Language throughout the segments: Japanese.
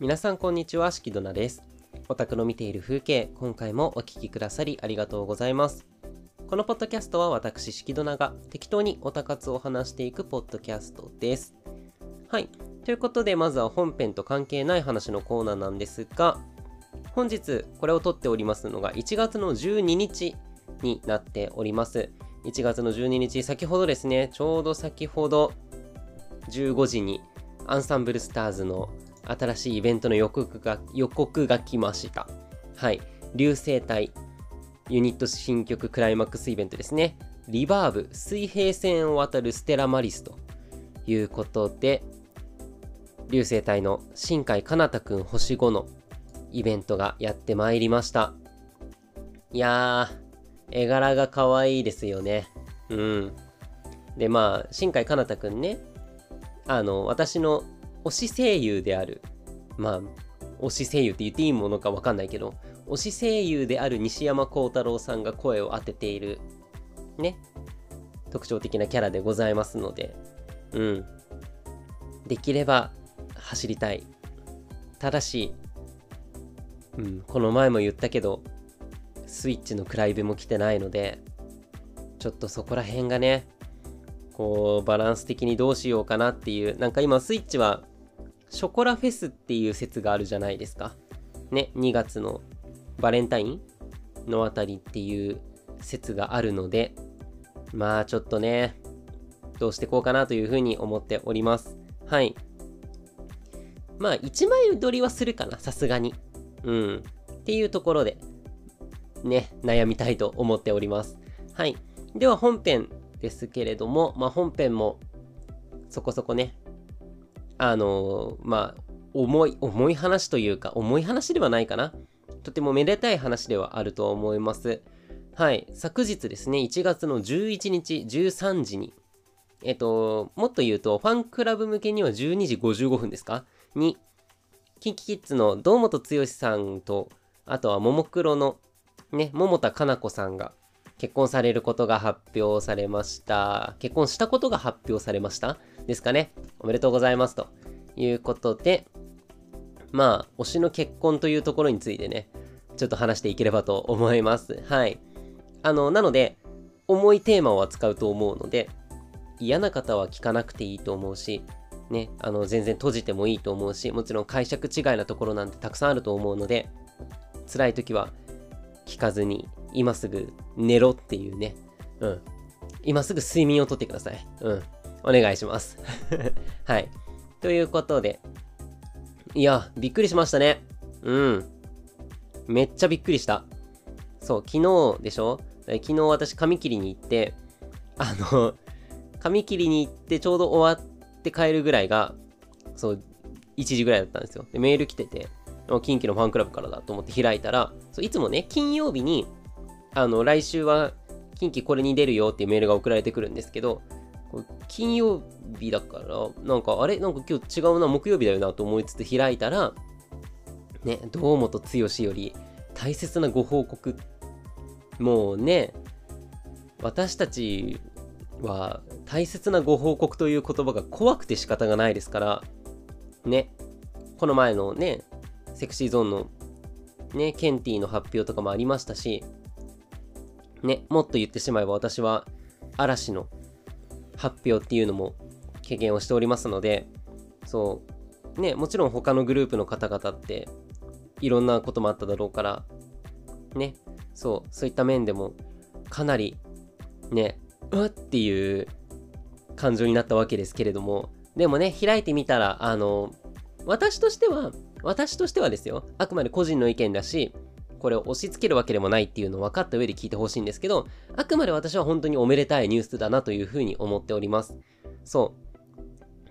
皆さんこんにちは、しきどなです。オタクの見ている風景、今回もお聞きくださりありがとうございます。このポッドキャストは私、しきどなが適当にオタ活を話していくポッドキャストです。はい。ということで、まずは本編と関係ない話のコーナーなんですが、本日これを撮っておりますのが1月の12日になっております。1月の12日、先ほどですね、ちょうど先ほど15時にアンサンブルスターズの新しいイベントの予告が予告が来ました。はい。流星体ユニット新曲クライマックスイベントですね。リバーブ水平線を渡るステラマリスということで、流星体の新海かなたくん星5のイベントがやってまいりました。いやー、絵柄が可愛いですよね。うん。で、まあ、新海かなたくんね、あの、私の推し声優である、まあ、推し声優って言っていいものかわかんないけど、推し声優である西山幸太郎さんが声を当てている、ね、特徴的なキャラでございますので、うん。できれば走りたい。ただし、うん、この前も言ったけど、スイッチのクライブも来てないので、ちょっとそこら辺がね、こう、バランス的にどうしようかなっていう、なんか今スイッチは、ショコラフェスっていう説があるじゃないですか。ね、2月のバレンタインのあたりっていう説があるので、まあちょっとね、どうしてこうかなというふうに思っております。はい。まあ1枚撮りはするかな、さすがに。うん。っていうところで、ね、悩みたいと思っております。はい。では本編ですけれども、まあ本編もそこそこね、あのまあ、重い、重い話というか、重い話ではないかな。とてもめでたい話ではあると思います。はい。昨日ですね、1月の11日13時に、えっと、もっと言うと、ファンクラブ向けには12時55分ですか？に、キンキキッズの堂本剛さんと、あとはももクロのね、桃田かな子さんが結婚されることが発表されました。結婚したことが発表されました？ですかね。おめでとうございます。ということで、まあ、推しの結婚というところについてね、ちょっと話していければと思います。はい。あの、なので、重いテーマを扱うと思うので、嫌な方は聞かなくていいと思うし、ね、あの、全然閉じてもいいと思うし、もちろん解釈違いなところなんてたくさんあると思うので、辛い時は聞かずに、今すぐ寝ろっていうね、うん。今すぐ睡眠をとってください。うん。お願いします。はい。ということで、いや、びっくりしましたね。うん。めっちゃびっくりした。そう、昨日でしょ？昨日私髪切りに行って、あの、髪切りに行ってちょうど終わって帰るぐらいが、そう、1時ぐらいだったんですよ。で、メール来てて、近畿のファンクラブからだと思って開いたら、そういつもね、金曜日に、あの、来週は近畿これに出るよっていうメールが送られてくるんですけど、これ金曜日だから、なんか、あれ？なんか今日違うな、木曜日だよなと思いつつ開いたら、ね、堂本剛より大切なご報告。もうね、私たちは大切なご報告という言葉が怖くて仕方がないですから、ね、この前のね、セクシーゾーンのね、ケンティの発表とかもありましたし、ね、もっと言ってしまえば私は嵐の発表っていうのも経験をしておりますので、そう、ね、もちろん他のグループの方々っていろんなこともあっただろうから、ね、そう、そういった面でもかなりね、うわっていう感情になったわけですけれども、でもね、開いてみたら、あの、私としては、私としてはですよ、あくまで個人の意見だし、これを押し付けるわけでもないっていうのを分かった上で聞いてほしいんですけど、あくまで私は本当におめでたいニュースだなというふうに思っております。そ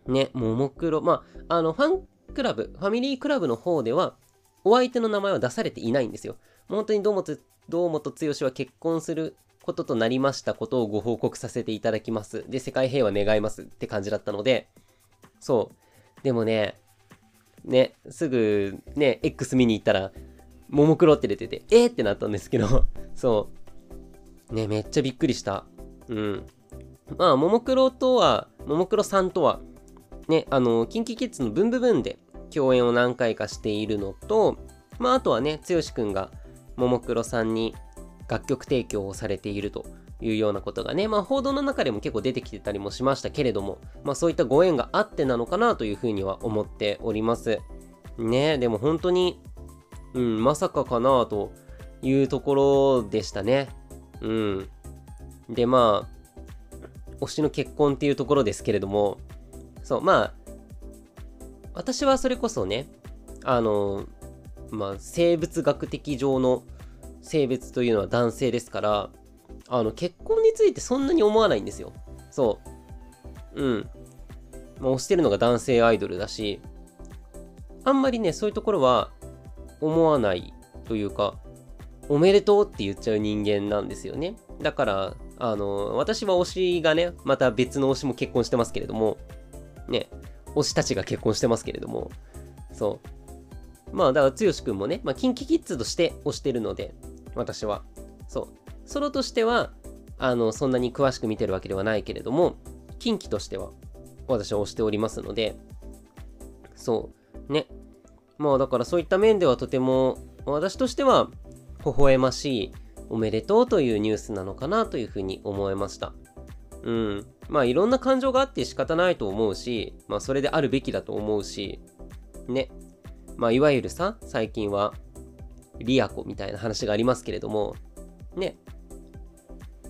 う。ね、ももクロ、まあ、あの、ファンクラブ、ファミリークラブの方では、お相手の名前は出されていないんですよ。本当に堂本、堂本剛は結婚することとなりましたことをご報告させていただきます。で、世界平和願いますって感じだったので、そう。でもね、ね、すぐね、X 見に行ったら、ももクロって出てて、えーってなったんですけど、そう。ね、めっちゃびっくりした。うん。まあ、ももクロとは、ももクロさんとは、ね、あの、キンキキッズのブンブブンで共演を何回かしているのと、まあ、あとはね、剛くんがももクロさんに楽曲提供をされているというようなことがね、まあ、報道の中でも結構出てきてたりもしましたけれども、まあ、そういったご縁があってなのかなというふうには思っております。ねでも本当に、うん、まさかかなというところでしたね。うん。で、まあ、推しの結婚っていうところですけれども、そう、まあ、私はそれこそね、あの、まあ、生物学的上の性別というのは男性ですから、あの、結婚についてそんなに思わないんですよ。そう。うん。まあ、推してるのが男性アイドルだし、あんまりね、そういうところは思わないというか、おめでとうって言っちゃう人間なんですよね。だから、あの、私は推しがね、また別の推しも結婚してますけれども、ね、推したちが結婚してますけれども、そう。まあ、だから、剛くんもね、まあ、キンキキッズとして推してるので、私は。そう。ソロとしては、あの、そんなに詳しく見てるわけではないけれども、近畿としては、私は推しておりますので、そう。ね。まあ、だからそういった面ではとても、私としては、微笑ましい、おめでとうというニュースなのかなというふうに思いました。うん。まあいろんな感情があって仕方ないと思うし、まあそれであるべきだと思うし、ね。まあいわゆるさ、最近はリアコみたいな話がありますけれども、ね。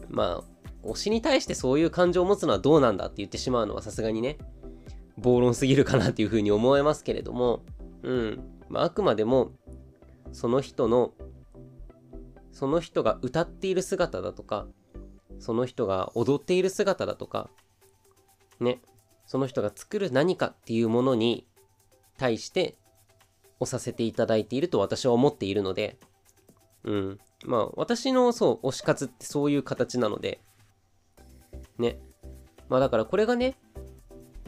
まあ、推しに対してそういう感情を持つのはどうなんだって言ってしまうのはさすがにね、暴論すぎるかなっていうふうに思いますけれども、うん。まああくまでも、その人の、その人が歌っている姿だとか、その人が踊っている姿だとか、ね、その人が作る何かっていうものに対して押させていただいていると私は思っているので、うん。まあ、私のそう、推し活ってそういう形なので、ね。まあだからこれがね、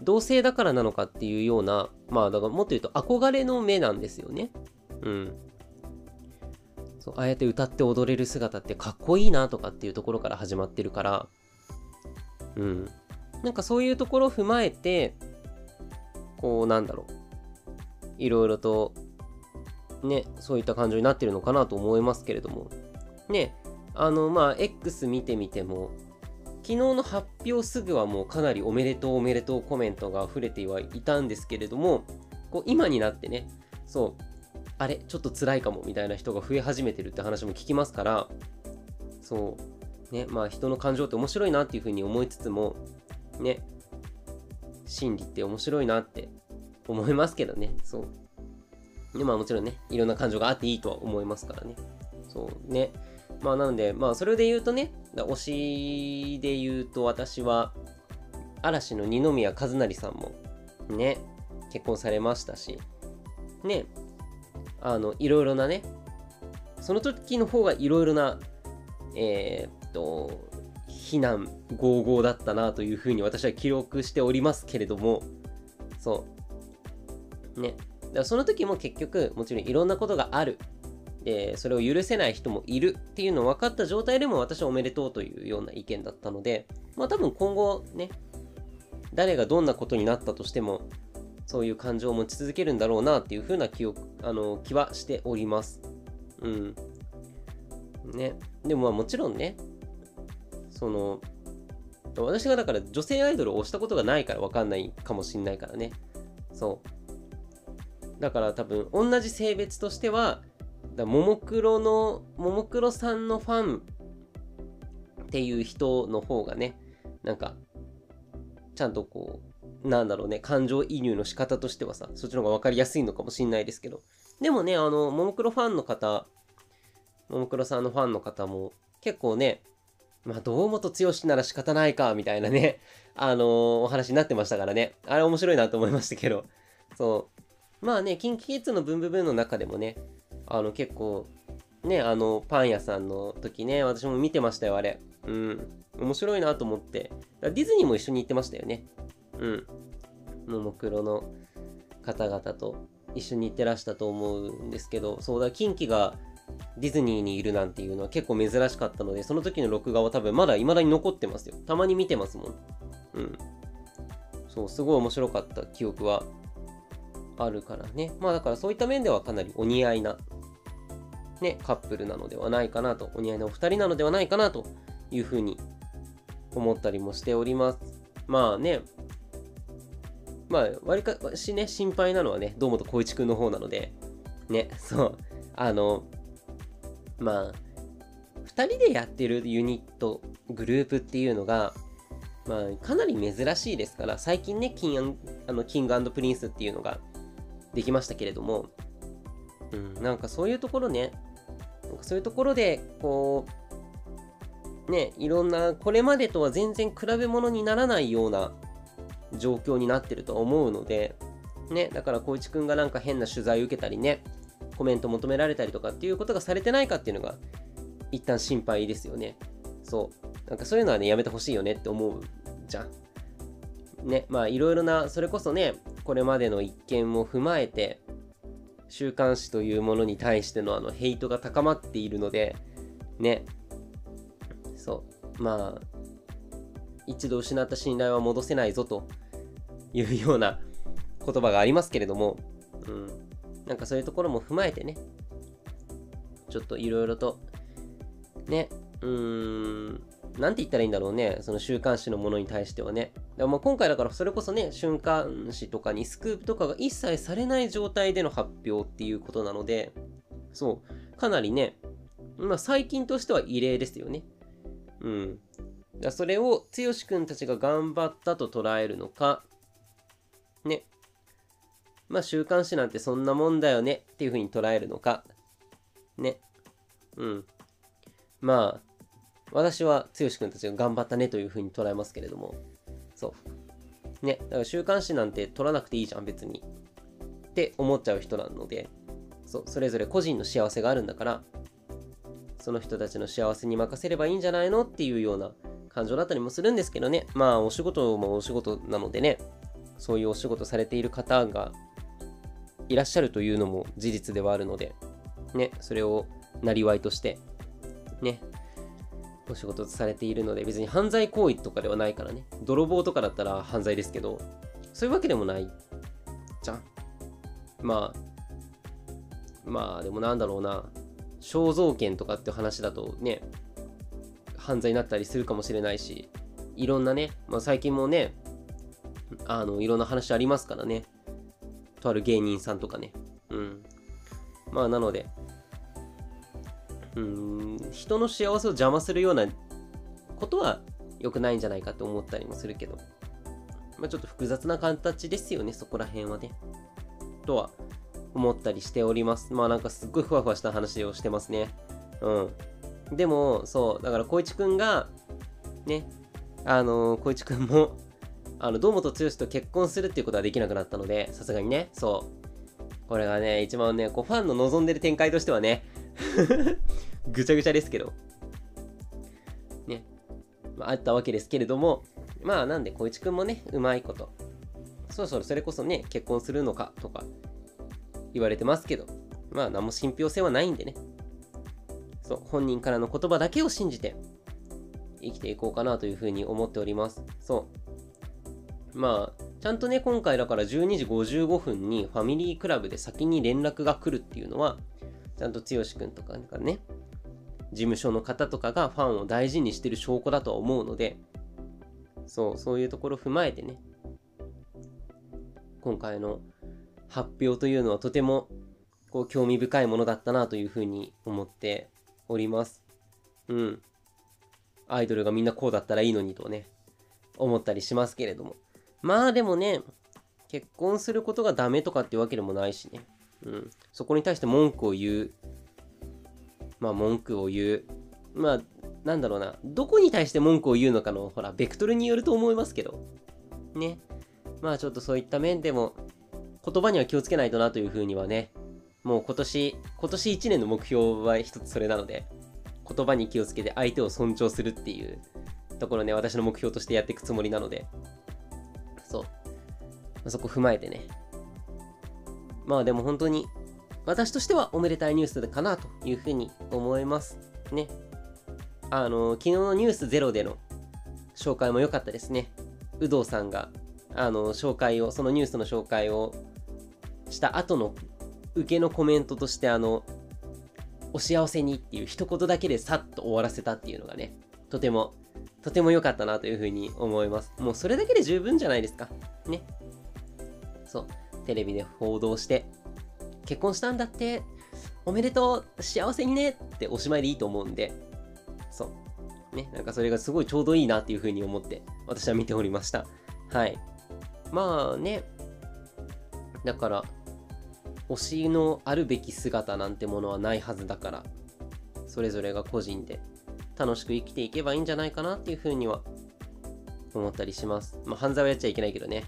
同性だからなのかっていうような、まあだからもっと言うと憧れの目なんですよね。うん。そうああやって歌って踊れる姿ってかっこいいなとかっていうところから始まってるからうんなんかそういうところを踏まえてこうなんだろういろいろとねそういった感情になってるのかなと思いますけれどもねあのまあ X 見てみても昨日の発表すぐはもうかなりおめでとうおめでとうコメントが溢れてはいたんですけれどもこう今になってねそうあれちょっと辛いかもみたいな人が増え始めてるって話も聞きますからそうねまあ人の感情って面白いなっていうふうに思いつつもね心理って面白いなって思いますけどねそう。でまあもちろんねいろんな感情があっていいとは思いますからね。そうね。まあなのでまあそれで言うとね推しで言うと私は嵐の二宮和也さんもね結婚されましたしねあの、いろいろなね、その時の方がいろいろな、えー、っと、非難、合々だったなというふうに私は記録しておりますけれども、そう。ね。だからその時も結局、もちろんいろんなことがある。で、それを許せない人もいるっていうのを分かった状態でも私はおめでとうというような意見だったので、まあ多分今後ね、誰がどんなことになったとしても、そういう感情を持ち続けるんだろうなっていう風な気をあの気はしております。うん。ね。でもまあもちろんね、その、私がだから女性アイドルを推したことがないから分かんないかもしんないからね。そう。だから多分同じ性別としては、だももクロの、ももクロさんのファンっていう人の方がね、なんか、ちゃんとこう、なんだろうね、感情移入の仕方としてはさ、そっちの方が分かりやすいのかもしんないですけど。でもね、あの、ももクロファンの方、ももクロさんのファンの方も、結構ね、まあ、堂本剛なら仕方ないか、みたいなね、あのー、お話になってましたからね。あれ面白いなと思いましたけど。そう。まあね、キンキキッズのブンブブンの中でもね、あの、結構、ね、あの、パン屋さんの時ね、私も見てましたよ、あれ。うん。面白いなと思って。ディズニーも一緒に行ってましたよね。うん。ももクロの方々と一緒に行ってらしたと思うんですけど、そうだ、近畿がディズニーにいるなんていうのは結構珍しかったので、その時の録画は多分まだ未だに残ってますよ。たまに見てますもん。うん。そう、すごい面白かった記憶はあるからね。まあだからそういった面ではかなりお似合いな、ね、カップルなのではないかなと、お似合いなお二人なのではないかなというふうに思ったりもしております。まあね、まあ、わりかしね、心配なのはね、堂本光一くんの方なので、ね、そう、あの、まあ、2人でやってるユニット、グループっていうのが、まあ、かなり珍しいですから、最近ね、キンあのキングプリンスっていうのができましたけれども、うん、なんかそういうところね、そういうところで、こう、ね、いろんな、これまでとは全然比べ物にならないような状況になってると思うので、ね、だから光一くんがなんか変な取材受けたりね、コメント求められたりとかっていうことがされてないかっていうのが、一旦心配ですよね。そう。なんかそういうのはね、やめてほしいよねって思うじゃん。ね、まあいろいろな、それこそね、これまでの一件も踏まえて、週刊誌というものに対してのあのヘイトが高まっているので、ね、そう、まあ、一度失った信頼は戻せないぞというような言葉がありますけれども、うん、なんかそういうところも踏まえてね、ちょっといろいろと、ね、うーん、なんて言ったらいいんだろうね、その週刊誌のものに対してはね。でも今回だからそれこそね、週刊誌とかにスクープとかが一切されない状態での発表っていうことなので、そう、かなりね、まあ最近としては異例ですよね。うん。だそれを剛くんたちが頑張ったと捉えるのか、ね。まあ週刊誌なんてそんなもんだよねっていうふうに捉えるのか、ね。うん。まあ、私は剛くんたちが頑張ったねというふうに捉えますけれども、そう。ね、だから週刊誌なんて取らなくていいじゃん、別に。って思っちゃう人なので、そう、それぞれ個人の幸せがあるんだから、その人たちの幸せに任せればいいんじゃないのっていうような感情だったりもするんですけどね。まあ、お仕事もお仕事なのでね、そういうお仕事されている方がいらっしゃるというのも事実ではあるので、ね、それをなりわいとして、ね、お仕事されているので、別に犯罪行為とかではないからね。泥棒とかだったら犯罪ですけど、そういうわけでもないじゃん。まあ、まあでもなんだろうな。肖像権とかって話だとね、犯罪になったりするかもしれないし、いろんなね、まあ、最近もね、あの、いろんな話ありますからね。とある芸人さんとかね。うん。まあ、なので、うん、人の幸せを邪魔するようなことは良くないんじゃないかと思ったりもするけど、まあ、ちょっと複雑な形ですよね、そこら辺はね。とは思ったりしております。まあなんかすっごいふわふわした話をしてますね。うん。でも、そう、だから光一くんが、ね、あのー、光一くんも、あの、堂本剛と結婚するっていうことはできなくなったので、さすがにね、そう。これがね、一番ね、こう、ファンの望んでる展開としてはね、ぐちゃぐちゃですけど、ね、まあ、あったわけですけれども、まあなんで、小市くんもね、うまいこと、そろそろそれこそね、結婚するのかとか言われてますけど、まあ何も信憑性はないんでね、そう、本人からの言葉だけを信じて生きていこうかなというふうに思っております。そう。まあ、ちゃんとね、今回だから12時55分にファミリークラブで先に連絡が来るっていうのは、ちゃんと剛くんとかね、事務所の方とかがファンを大事にしてる証拠だとは思うので、そう、そういうところを踏まえてね、今回の発表というのはとてもこう興味深いものだったなというふうに思っております。うん。アイドルがみんなこうだったらいいのにとね、思ったりしますけれども。まあでもね、結婚することがダメとかっていうわけでもないしね。うん、そこに対して文句を言う。まあ文句を言う。まあ、なんだろうな。どこに対して文句を言うのかの、ほら、ベクトルによると思いますけど。ね。まあちょっとそういった面でも、言葉には気をつけないとなというふうにはね、もう今年、今年1年の目標は一つそれなので、言葉に気をつけて相手を尊重するっていうところね、私の目標としてやっていくつもりなので、そう。そこ踏まえてね、まあでも本当に私としてはおめでたいニュースかなというふうに思います。ね。あの、昨日のニュースゼロでの紹介も良かったですね。有働さんが、あの、紹介を、そのニュースの紹介をした後の受けのコメントとしてあのお幸せにっていう一言だけでさっと終わらせたっていうのがねとてもとても良かったなというふうに思います。もうそれだけで十分じゃないですか。ね。そう。テレビで報道して結婚したんだって。おめでとう。幸せにね。っておしまいでいいと思うんで。そう。ねなんかそれがすごいちょうどいいなっていうふうに思って私は見ておりました。はい。まあね。だから推しのあるべき姿なんてものはないはずだからそれぞれが個人で楽しく生きていけばいいんじゃないかなっていうふうには思ったりします。まあ犯罪はやっちゃいけないけどね。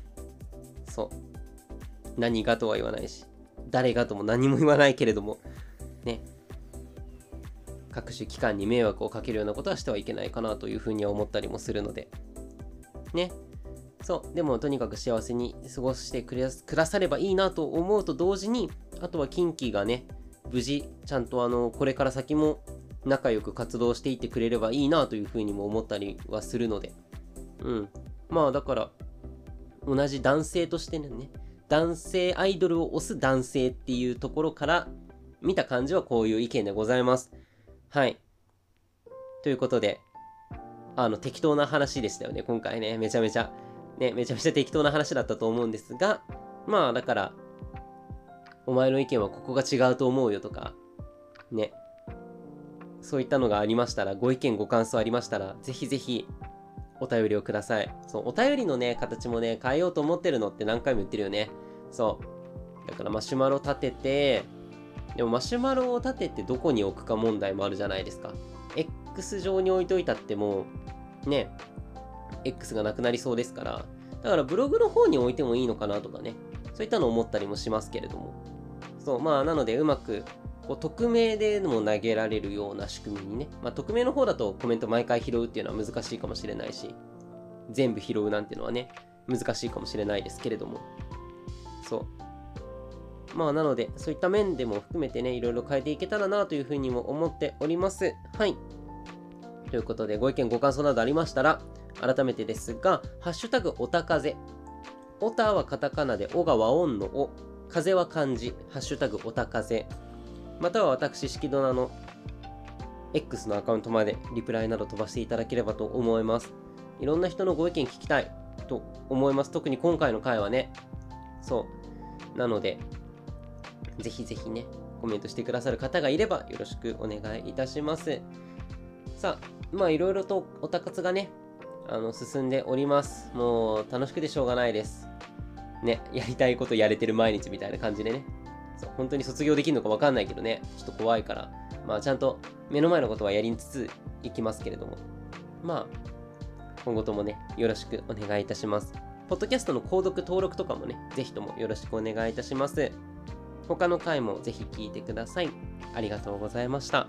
そう。何がとは言わないし。誰がとも何も言わないけれどもね。各種機関に迷惑をかけるようなことはしてはいけないかなというふうには思ったりもするので。ね。そう。でもとにかく幸せに過ごしてくださればいいなと思うと同時にあとは近畿がね無事ちゃんとあのこれから先も仲良く活動していってくれればいいなというふうにも思ったりはするので。うん。まあだから同じ男性としてね男性アイドルを推す男性っていうところから見た感じはこういう意見でございます。はい。ということであの適当な話でしたよね今回ね。めちゃめちゃ。ね、めちゃめちゃ適当な話だったと思うんですが、まあだから、お前の意見はここが違うと思うよとか、ね、そういったのがありましたら、ご意見ご感想ありましたら、ぜひぜひお便りをください。そう、お便りのね、形もね、変えようと思ってるのって何回も言ってるよね。そう。だからマシュマロ立てて、でもマシュマロを立ててどこに置くか問題もあるじゃないですか。X 上に置いといたっても、ね、X がなくなりそうですから、だからブログの方に置いてもいいのかなとかね、そういったのを思ったりもしますけれども。そう、まあ、なのでうまく、こう匿名でも投げられるような仕組みにね、まあ、匿名の方だとコメント毎回拾うっていうのは難しいかもしれないし、全部拾うなんてのはね、難しいかもしれないですけれども。そう。まあ、なので、そういった面でも含めてね、いろいろ変えていけたらなというふうにも思っております。はい。ということで、ご意見、ご感想などありましたら、改めてですが、ハッシュタグおたかぜ。おたはカタカナで、おが和音のお、風は漢字、ハッシュタグおたかぜ。または私、式ドナの X のアカウントまでリプライなど飛ばしていただければと思います。いろんな人のご意見聞きたいと思います。特に今回の回はね。そう。なので、ぜひぜひね、コメントしてくださる方がいればよろしくお願いいたします。さあ、まあいろいろとおたかつがね、あの進んでおります。もう楽しくてしょうがないです。ね、やりたいことやれてる毎日みたいな感じでね。そう本当に卒業できるのかわかんないけどね、ちょっと怖いから、まあちゃんと目の前のことはやりつついきますけれども、まあ、今後ともね、よろしくお願いいたします。ポッドキャストの購読登録とかもね、ぜひともよろしくお願いいたします。他の回もぜひ聴いてください。ありがとうございました。